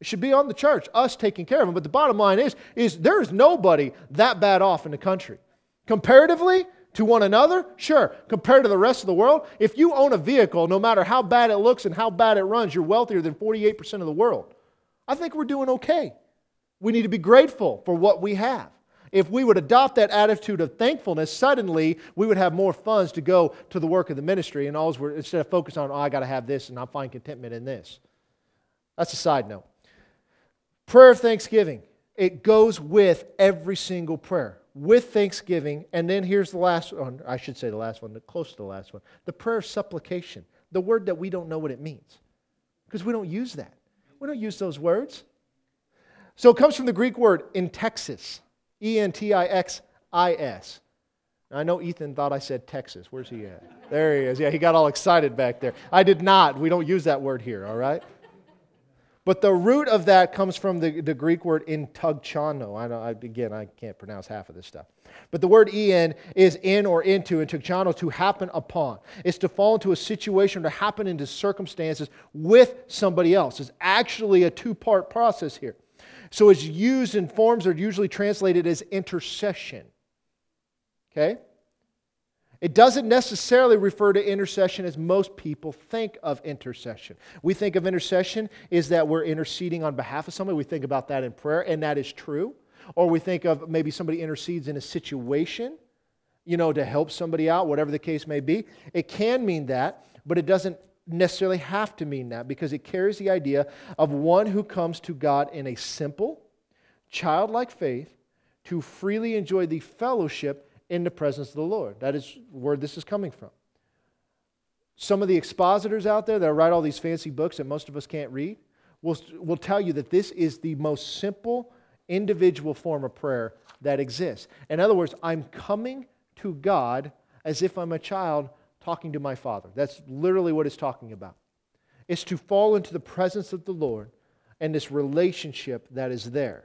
It should be on the church, us taking care of them. But the bottom line is, is there is nobody that bad off in the country. Comparatively, to one another? Sure. Compared to the rest of the world, if you own a vehicle, no matter how bad it looks and how bad it runs, you're wealthier than 48% of the world. I think we're doing okay. We need to be grateful for what we have. If we would adopt that attitude of thankfulness, suddenly we would have more funds to go to the work of the ministry and always we're, instead of focus on, oh, I got to have this and I find contentment in this. That's a side note. Prayer of thanksgiving. It goes with every single prayer, with thanksgiving. And then here's the last one, I should say the last one, the close to the last one the prayer of supplication, the word that we don't know what it means because we don't use that. We don't use those words. So it comes from the Greek word entexis, E N T I X I S. I know Ethan thought I said Texas. Where's he at? There he is. Yeah, he got all excited back there. I did not. We don't use that word here, all right? But the root of that comes from the, the Greek word intugchano. I know, I, again, I can't pronounce half of this stuff. But the word en is in or into, and tugchano, to happen upon. It's to fall into a situation or to happen into circumstances with somebody else. It's actually a two part process here. So it's used in forms that are usually translated as intercession. Okay? It doesn't necessarily refer to intercession as most people think of intercession. We think of intercession is that we're interceding on behalf of somebody. We think about that in prayer, and that is true. Or we think of maybe somebody intercedes in a situation, you know, to help somebody out, whatever the case may be. It can mean that, but it doesn't necessarily have to mean that because it carries the idea of one who comes to God in a simple, childlike faith to freely enjoy the fellowship in the presence of the Lord. That is where this is coming from. Some of the expositors out there that write all these fancy books that most of us can't read will, will tell you that this is the most simple individual form of prayer that exists. In other words, I'm coming to God as if I'm a child talking to my father. That's literally what it's talking about. It's to fall into the presence of the Lord and this relationship that is there.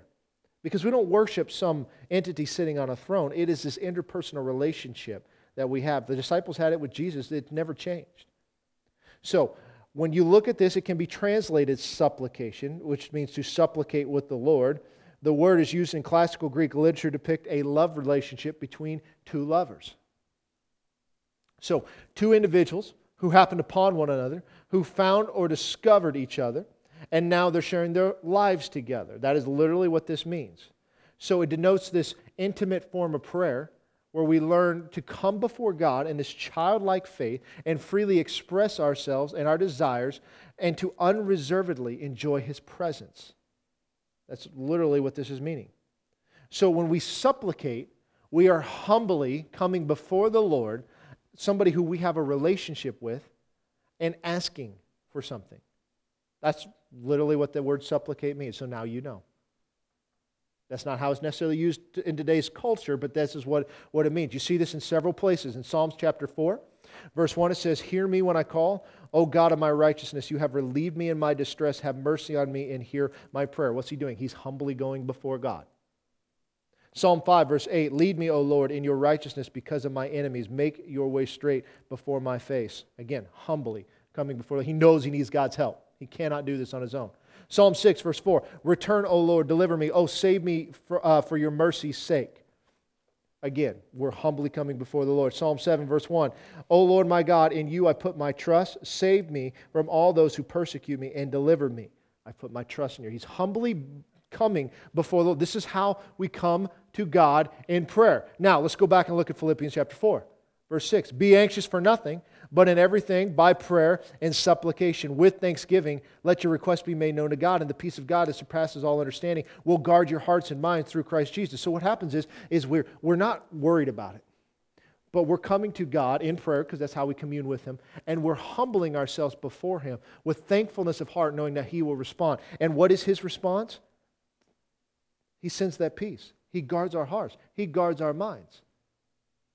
Because we don't worship some entity sitting on a throne. It is this interpersonal relationship that we have. The disciples had it with Jesus, it never changed. So, when you look at this, it can be translated supplication, which means to supplicate with the Lord. The word is used in classical Greek literature to depict a love relationship between two lovers. So, two individuals who happened upon one another, who found or discovered each other, and now they're sharing their lives together. That is literally what this means. So it denotes this intimate form of prayer where we learn to come before God in this childlike faith and freely express ourselves and our desires and to unreservedly enjoy His presence. That's literally what this is meaning. So when we supplicate, we are humbly coming before the Lord, somebody who we have a relationship with, and asking for something. That's literally what the word supplicate means. So now you know. That's not how it's necessarily used in today's culture, but this is what, what it means. You see this in several places. In Psalms chapter 4, verse 1, it says, Hear me when I call. O God of my righteousness, you have relieved me in my distress. Have mercy on me and hear my prayer. What's he doing? He's humbly going before God. Psalm 5, verse 8 Lead me, O Lord, in your righteousness because of my enemies. Make your way straight before my face. Again, humbly coming before. He knows he needs God's help. He cannot do this on his own. Psalm 6, verse 4 Return, O Lord, deliver me. Oh, save me for, uh, for your mercy's sake. Again, we're humbly coming before the Lord. Psalm 7, verse 1 O Lord my God, in you I put my trust. Save me from all those who persecute me and deliver me. I put my trust in you. He's humbly coming before the Lord. This is how we come to God in prayer. Now, let's go back and look at Philippians chapter 4, verse 6. Be anxious for nothing, but in everything, by prayer and supplication, with thanksgiving, let your requests be made known to God, and the peace of God that surpasses all understanding will guard your hearts and minds through Christ Jesus. So what happens is, is we're, we're not worried about it. But we're coming to God in prayer because that's how we commune with Him. And we're humbling ourselves before Him with thankfulness of heart, knowing that He will respond. And what is His response? He sends that peace. He guards our hearts, He guards our minds.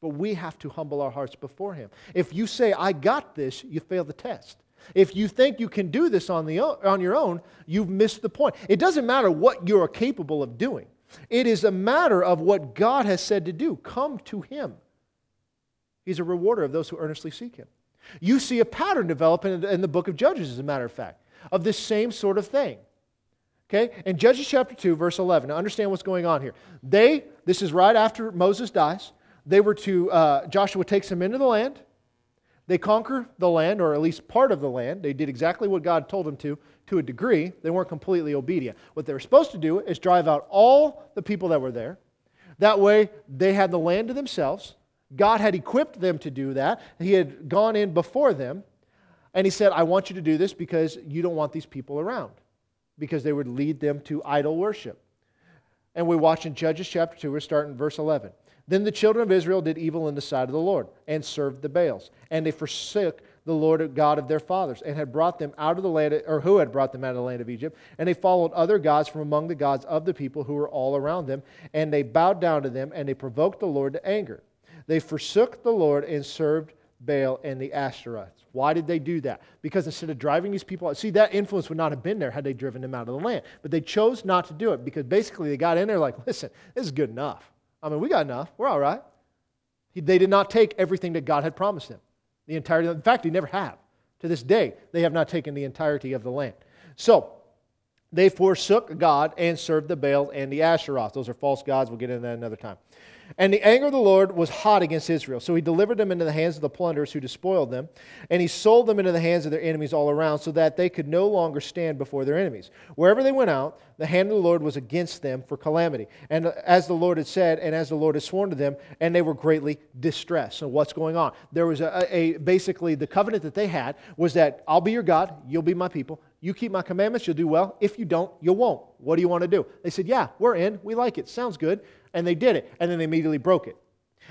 But we have to humble our hearts before Him. If you say, I got this, you fail the test. If you think you can do this on, the, on your own, you've missed the point. It doesn't matter what you're capable of doing, it is a matter of what God has said to do. Come to Him. He's a rewarder of those who earnestly seek Him. You see a pattern develop in, in the book of Judges, as a matter of fact, of this same sort of thing. Okay? In Judges chapter 2, verse 11, now understand what's going on here. They, this is right after Moses dies, they were to, uh, Joshua takes them into the land. They conquer the land, or at least part of the land. They did exactly what God told them to, to a degree. They weren't completely obedient. What they were supposed to do is drive out all the people that were there. That way, they had the land to themselves. God had equipped them to do that. He had gone in before them. And He said, I want you to do this because you don't want these people around, because they would lead them to idol worship. And we watch in Judges chapter 2, we're starting verse 11. Then the children of Israel did evil in the sight of the Lord and served the Baals. And they forsook the Lord God of their fathers and had brought them out of the land, or who had brought them out of the land of Egypt. And they followed other gods from among the gods of the people who were all around them. And they bowed down to them and they provoked the Lord to anger. They forsook the Lord and served Baal and the Ashtoreths. Why did they do that? Because instead of driving these people out, see, that influence would not have been there had they driven them out of the land. But they chose not to do it because basically they got in there like, listen, this is good enough. I mean, we got enough. We're all right. They did not take everything that God had promised them. The entirety. In fact, they never have. To this day, they have not taken the entirety of the land. So, they forsook God and served the Baal and the Asheroth. Those are false gods. We'll get into that another time. And the anger of the Lord was hot against Israel. So he delivered them into the hands of the plunderers who despoiled them, and he sold them into the hands of their enemies all around, so that they could no longer stand before their enemies. Wherever they went out, the hand of the Lord was against them for calamity. And as the Lord had said, and as the Lord had sworn to them, and they were greatly distressed. So what's going on? There was a, a basically the covenant that they had was that I'll be your God, you'll be my people. You keep my commandments, you'll do well. If you don't, you won't. What do you want to do? They said, Yeah, we're in. We like it. Sounds good and they did it, and then they immediately broke it.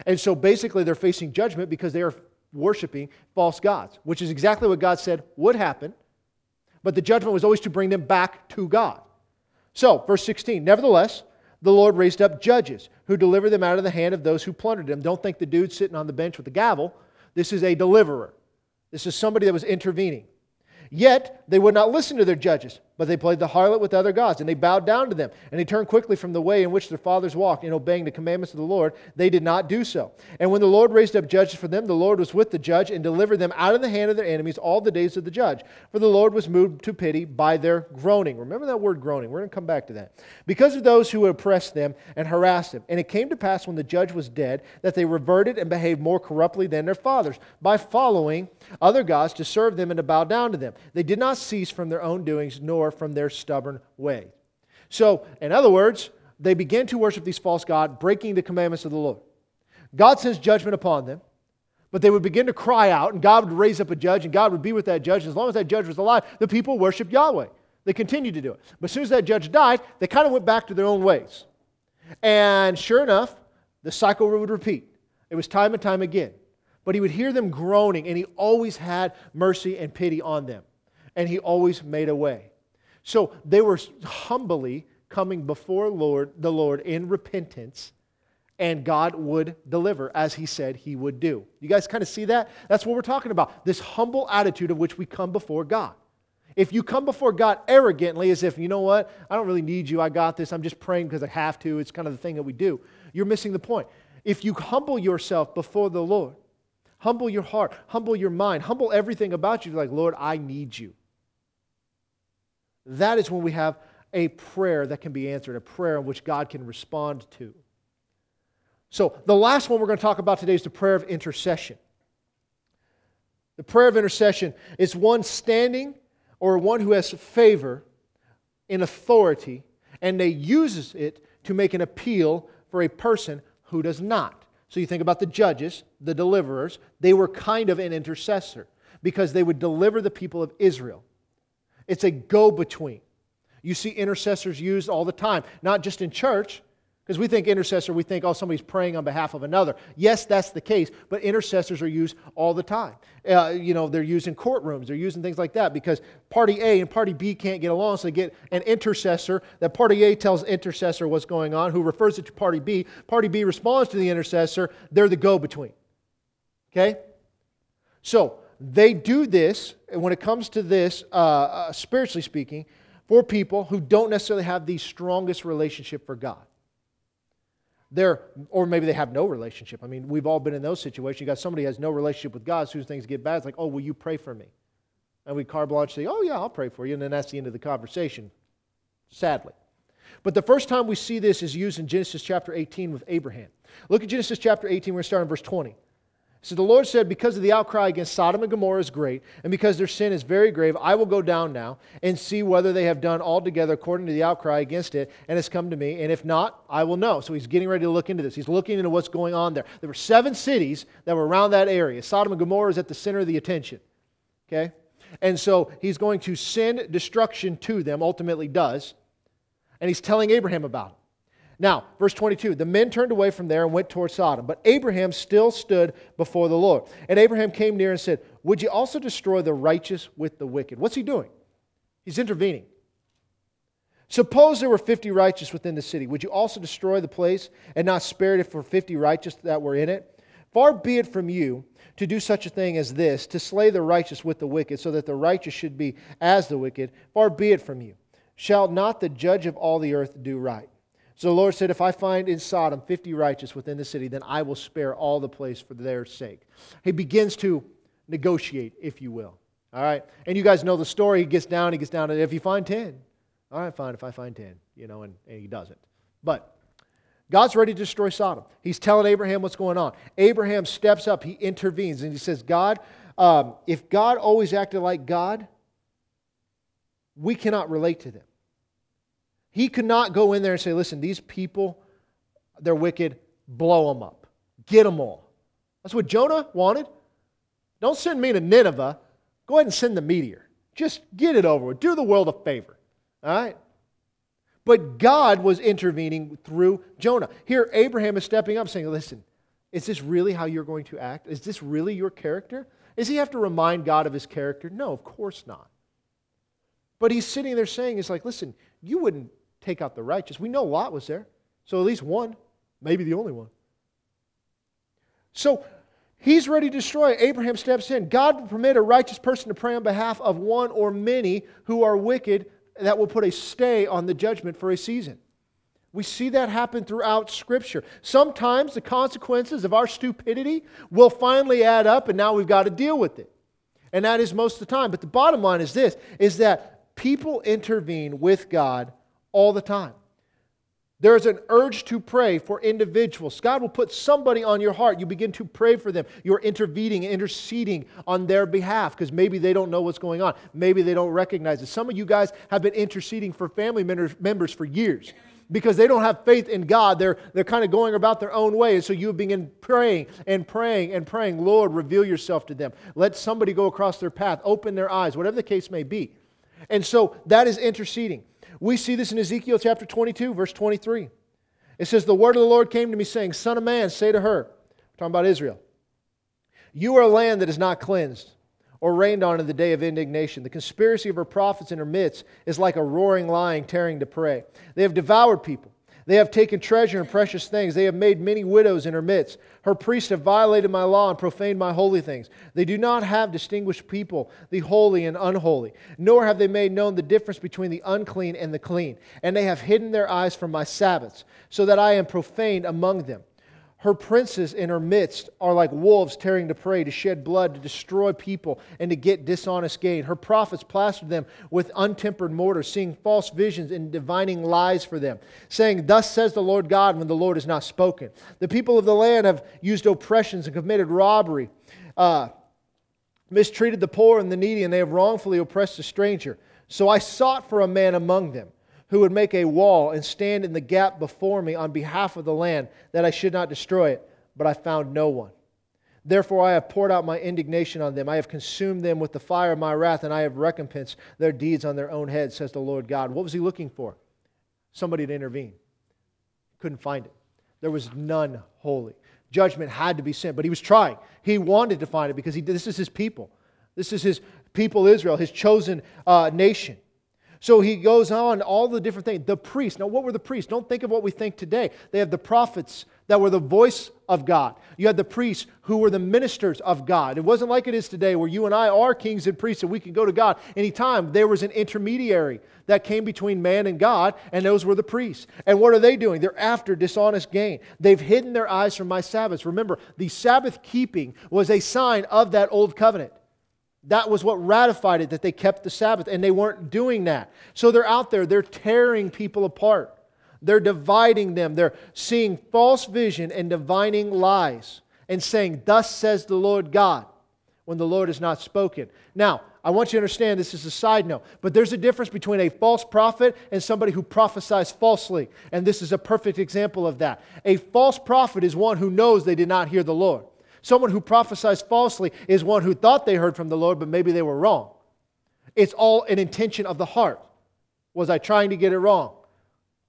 And so basically, they're facing judgment because they are worshiping false gods, which is exactly what God said would happen. But the judgment was always to bring them back to God. So, verse 16, nevertheless, the Lord raised up judges who delivered them out of the hand of those who plundered them. Don't think the dude sitting on the bench with the gavel. This is a deliverer. This is somebody that was intervening. Yet they would not listen to their judges, but they played the harlot with other gods, and they bowed down to them. And they turned quickly from the way in which their fathers walked in obeying the commandments of the Lord. They did not do so. And when the Lord raised up judges for them, the Lord was with the judge and delivered them out of the hand of their enemies all the days of the judge. For the Lord was moved to pity by their groaning. Remember that word groaning. We're going to come back to that. Because of those who oppressed them and harassed them. And it came to pass when the judge was dead that they reverted and behaved more corruptly than their fathers by following other gods to serve them and to bow down to them. They did not cease from their own doings nor from their stubborn way. So, in other words, they begin to worship these false gods, breaking the commandments of the Lord. God sends judgment upon them, but they would begin to cry out, and God would raise up a judge, and God would be with that judge. As long as that judge was alive, the people worshiped Yahweh. They continued to do it. But as soon as that judge died, they kind of went back to their own ways. And sure enough, the cycle would repeat. It was time and time again. But he would hear them groaning, and he always had mercy and pity on them. And he always made a way. So they were humbly coming before Lord, the Lord in repentance, and God would deliver as he said he would do. You guys kind of see that? That's what we're talking about. This humble attitude of which we come before God. If you come before God arrogantly, as if, you know what, I don't really need you, I got this, I'm just praying because I have to, it's kind of the thing that we do, you're missing the point. If you humble yourself before the Lord, humble your heart, humble your mind, humble everything about you, like, Lord, I need you. That is when we have a prayer that can be answered, a prayer in which God can respond to. So, the last one we're going to talk about today is the prayer of intercession. The prayer of intercession is one standing or one who has favor in authority, and they uses it to make an appeal for a person who does not. So you think about the judges, the deliverers, they were kind of an intercessor because they would deliver the people of Israel. It's a go between. You see intercessors used all the time, not just in church, because we think intercessor, we think, oh, somebody's praying on behalf of another. Yes, that's the case, but intercessors are used all the time. Uh, you know, they're used in courtrooms, they're used in things like that because party A and party B can't get along, so they get an intercessor. That party A tells intercessor what's going on, who refers it to party B. Party B responds to the intercessor. They're the go between. Okay? So, they do this, when it comes to this, uh, uh, spiritually speaking, for people who don't necessarily have the strongest relationship for God. They're, or maybe they have no relationship. I mean, we've all been in those situations. You got somebody has no relationship with God, as soon as things get bad, it's like, oh, will you pray for me? And we carte blanche say, oh, yeah, I'll pray for you. And then that's the end of the conversation, sadly. But the first time we see this is used in Genesis chapter 18 with Abraham. Look at Genesis chapter 18, we're going to start in verse 20. So the Lord said, Because of the outcry against Sodom and Gomorrah is great, and because their sin is very grave, I will go down now and see whether they have done altogether according to the outcry against it, and has come to me. And if not, I will know. So he's getting ready to look into this. He's looking into what's going on there. There were seven cities that were around that area. Sodom and Gomorrah is at the center of the attention. Okay? And so he's going to send destruction to them, ultimately does. And he's telling Abraham about it. Now, verse 22 the men turned away from there and went toward Sodom, but Abraham still stood before the Lord. And Abraham came near and said, Would you also destroy the righteous with the wicked? What's he doing? He's intervening. Suppose there were 50 righteous within the city. Would you also destroy the place and not spare it for 50 righteous that were in it? Far be it from you to do such a thing as this, to slay the righteous with the wicked, so that the righteous should be as the wicked. Far be it from you. Shall not the judge of all the earth do right? So the Lord said, If I find in Sodom 50 righteous within the city, then I will spare all the place for their sake. He begins to negotiate, if you will. All right? And you guys know the story. He gets down, he gets down, and if you find 10, all right, fine, if I find 10, you know, and, and he doesn't. But God's ready to destroy Sodom. He's telling Abraham what's going on. Abraham steps up, he intervenes, and he says, God, um, if God always acted like God, we cannot relate to them. He could not go in there and say, listen, these people, they're wicked, blow them up, get them all. That's what Jonah wanted. Don't send me to Nineveh. Go ahead and send the meteor. Just get it over with. Do the world a favor. All right? But God was intervening through Jonah. Here, Abraham is stepping up saying, Listen, is this really how you're going to act? Is this really your character? Does he have to remind God of his character? No, of course not. But he's sitting there saying, It's like, listen, you wouldn't take out the righteous. We know Lot was there. So at least one, maybe the only one. So he's ready to destroy. Abraham steps in. God will permit a righteous person to pray on behalf of one or many who are wicked that will put a stay on the judgment for a season. We see that happen throughout Scripture. Sometimes the consequences of our stupidity will finally add up, and now we've got to deal with it. And that is most of the time. But the bottom line is this is that people intervene with God all the time. There is an urge to pray for individuals. God will put somebody on your heart. You begin to pray for them. You're intervening, interceding on their behalf because maybe they don't know what's going on. Maybe they don't recognize it. Some of you guys have been interceding for family members for years because they don't have faith in God. They're, they're kind of going about their own way. And so you begin praying and praying and praying, Lord, reveal yourself to them. Let somebody go across their path, open their eyes, whatever the case may be. And so that is interceding. We see this in Ezekiel chapter 22, verse 23. It says, The word of the Lord came to me, saying, Son of man, say to her, talking about Israel, You are a land that is not cleansed or rained on in the day of indignation. The conspiracy of her prophets in her midst is like a roaring lion tearing to prey. They have devoured people. They have taken treasure and precious things. They have made many widows in her midst. Her priests have violated my law and profaned my holy things. They do not have distinguished people, the holy and unholy, nor have they made known the difference between the unclean and the clean. And they have hidden their eyes from my Sabbaths, so that I am profaned among them. Her princes in her midst are like wolves tearing to prey, to shed blood, to destroy people, and to get dishonest gain. Her prophets plastered them with untempered mortar, seeing false visions and divining lies for them, saying, Thus says the Lord God, when the Lord has not spoken. The people of the land have used oppressions and committed robbery, uh, mistreated the poor and the needy, and they have wrongfully oppressed the stranger. So I sought for a man among them who would make a wall and stand in the gap before me on behalf of the land, that I should not destroy it. But I found no one. Therefore, I have poured out my indignation on them. I have consumed them with the fire of my wrath, and I have recompensed their deeds on their own heads, says the Lord God. What was he looking for? Somebody to intervene. Couldn't find it. There was none holy. Judgment had to be sent, but he was trying. He wanted to find it because he, this is his people. This is his people, Israel, his chosen uh, nation. So he goes on, all the different things. The priests. Now, what were the priests? Don't think of what we think today. They have the prophets that were the voice of God. You had the priests who were the ministers of God. It wasn't like it is today where you and I are kings and priests and we can go to God anytime. There was an intermediary that came between man and God, and those were the priests. And what are they doing? They're after dishonest gain. They've hidden their eyes from my Sabbaths. Remember, the Sabbath keeping was a sign of that old covenant. That was what ratified it, that they kept the Sabbath, and they weren't doing that. So they're out there, they're tearing people apart. They're dividing them. They're seeing false vision and divining lies and saying, Thus says the Lord God, when the Lord has not spoken. Now, I want you to understand this is a side note, but there's a difference between a false prophet and somebody who prophesies falsely. And this is a perfect example of that. A false prophet is one who knows they did not hear the Lord. Someone who prophesies falsely is one who thought they heard from the Lord, but maybe they were wrong. It's all an intention of the heart. Was I trying to get it wrong?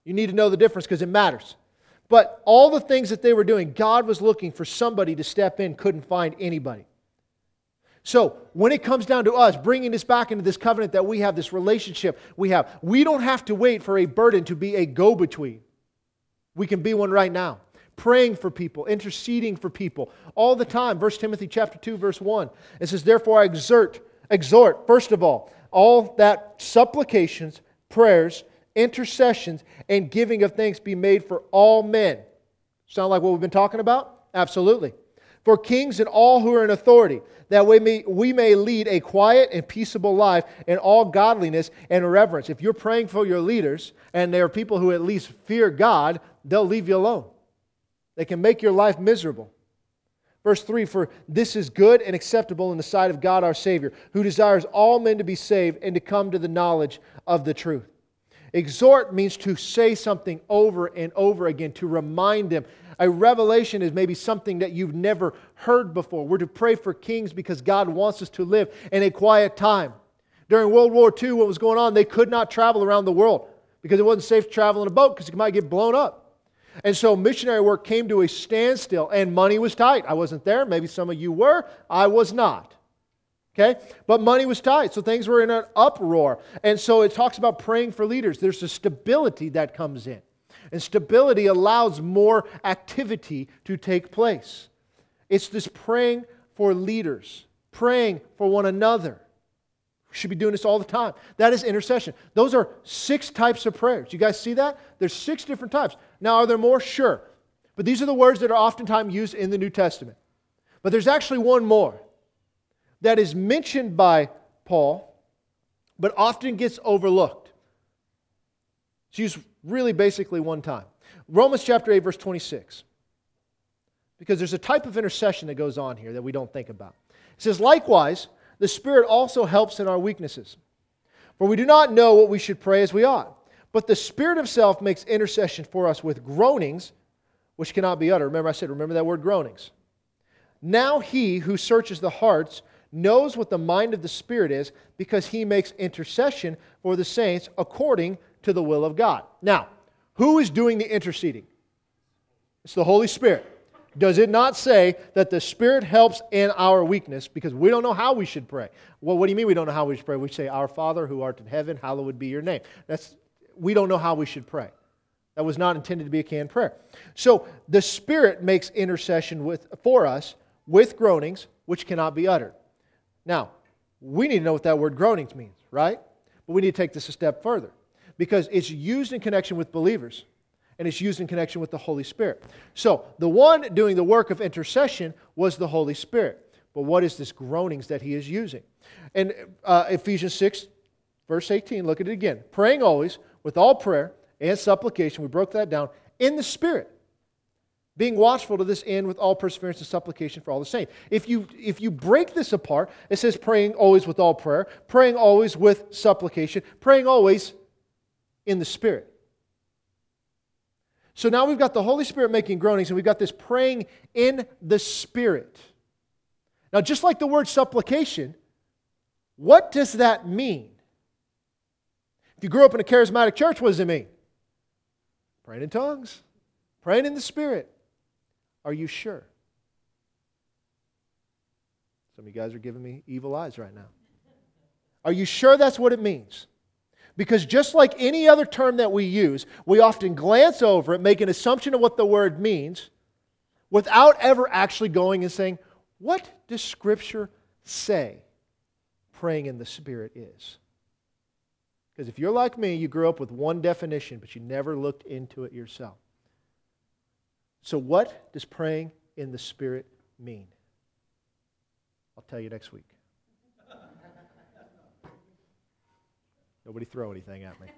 You need to know the difference because it matters. But all the things that they were doing, God was looking for somebody to step in, couldn't find anybody. So, when it comes down to us bringing this back into this covenant that we have, this relationship we have, we don't have to wait for a burden to be a go between. We can be one right now. Praying for people, interceding for people all the time. 1 Timothy chapter 2 verse 1. It says, "Therefore I exhort exhort first of all all that supplications, prayers, intercessions and giving of thanks be made for all men." Sound like what we've been talking about? Absolutely. For kings and all who are in authority, that we may, we may lead a quiet and peaceable life in all godliness and reverence. If you're praying for your leaders and they are people who at least fear God, they'll leave you alone. They can make your life miserable. Verse 3 For this is good and acceptable in the sight of God our Savior, who desires all men to be saved and to come to the knowledge of the truth. Exhort means to say something over and over again, to remind them. A revelation is maybe something that you've never heard before. We're to pray for kings because God wants us to live in a quiet time. During World War II, what was going on? They could not travel around the world because it wasn't safe to travel in a boat because it might get blown up. And so missionary work came to a standstill and money was tight. I wasn't there. Maybe some of you were. I was not. Okay? But money was tight, so things were in an uproar. And so it talks about praying for leaders. There's a stability that comes in. And stability allows more activity to take place. It's this praying for leaders, praying for one another. We should be doing this all the time. That is intercession. Those are six types of prayers. You guys see that? There's six different types. Now, are there more? Sure. But these are the words that are oftentimes used in the New Testament. But there's actually one more that is mentioned by Paul, but often gets overlooked. It's used really basically one time. Romans chapter 8, verse 26. Because there's a type of intercession that goes on here that we don't think about. It says, Likewise, the Spirit also helps in our weaknesses. For we do not know what we should pray as we ought. But the Spirit Himself makes intercession for us with groanings which cannot be uttered. Remember, I said, remember that word groanings. Now He who searches the hearts knows what the mind of the Spirit is because he makes intercession for the saints according to the will of God. Now, who is doing the interceding? It's the Holy Spirit. Does it not say that the Spirit helps in our weakness because we don't know how we should pray? Well, what do you mean we don't know how we should pray? We say, Our Father who art in heaven, hallowed be your name. That's, we don't know how we should pray. That was not intended to be a canned prayer. So the Spirit makes intercession with, for us with groanings which cannot be uttered. Now, we need to know what that word groanings means, right? But we need to take this a step further because it's used in connection with believers and it's used in connection with the Holy Spirit. So, the one doing the work of intercession was the Holy Spirit. But what is this groanings that he is using? In uh, Ephesians 6, verse 18, look at it again. Praying always with all prayer and supplication, we broke that down, in the Spirit being watchful to this end with all perseverance and supplication for all the saints. If you, if you break this apart, it says praying always with all prayer, praying always with supplication, praying always in the Spirit. So now we've got the Holy Spirit making groanings, and we've got this praying in the Spirit. Now, just like the word supplication, what does that mean? You grew up in a charismatic church, what does it mean? Praying in tongues, praying in the Spirit. Are you sure? Some of you guys are giving me evil eyes right now. Are you sure that's what it means? Because just like any other term that we use, we often glance over it, make an assumption of what the word means, without ever actually going and saying, What does Scripture say praying in the Spirit is? Because if you're like me, you grew up with one definition, but you never looked into it yourself. So, what does praying in the Spirit mean? I'll tell you next week. Nobody throw anything at me.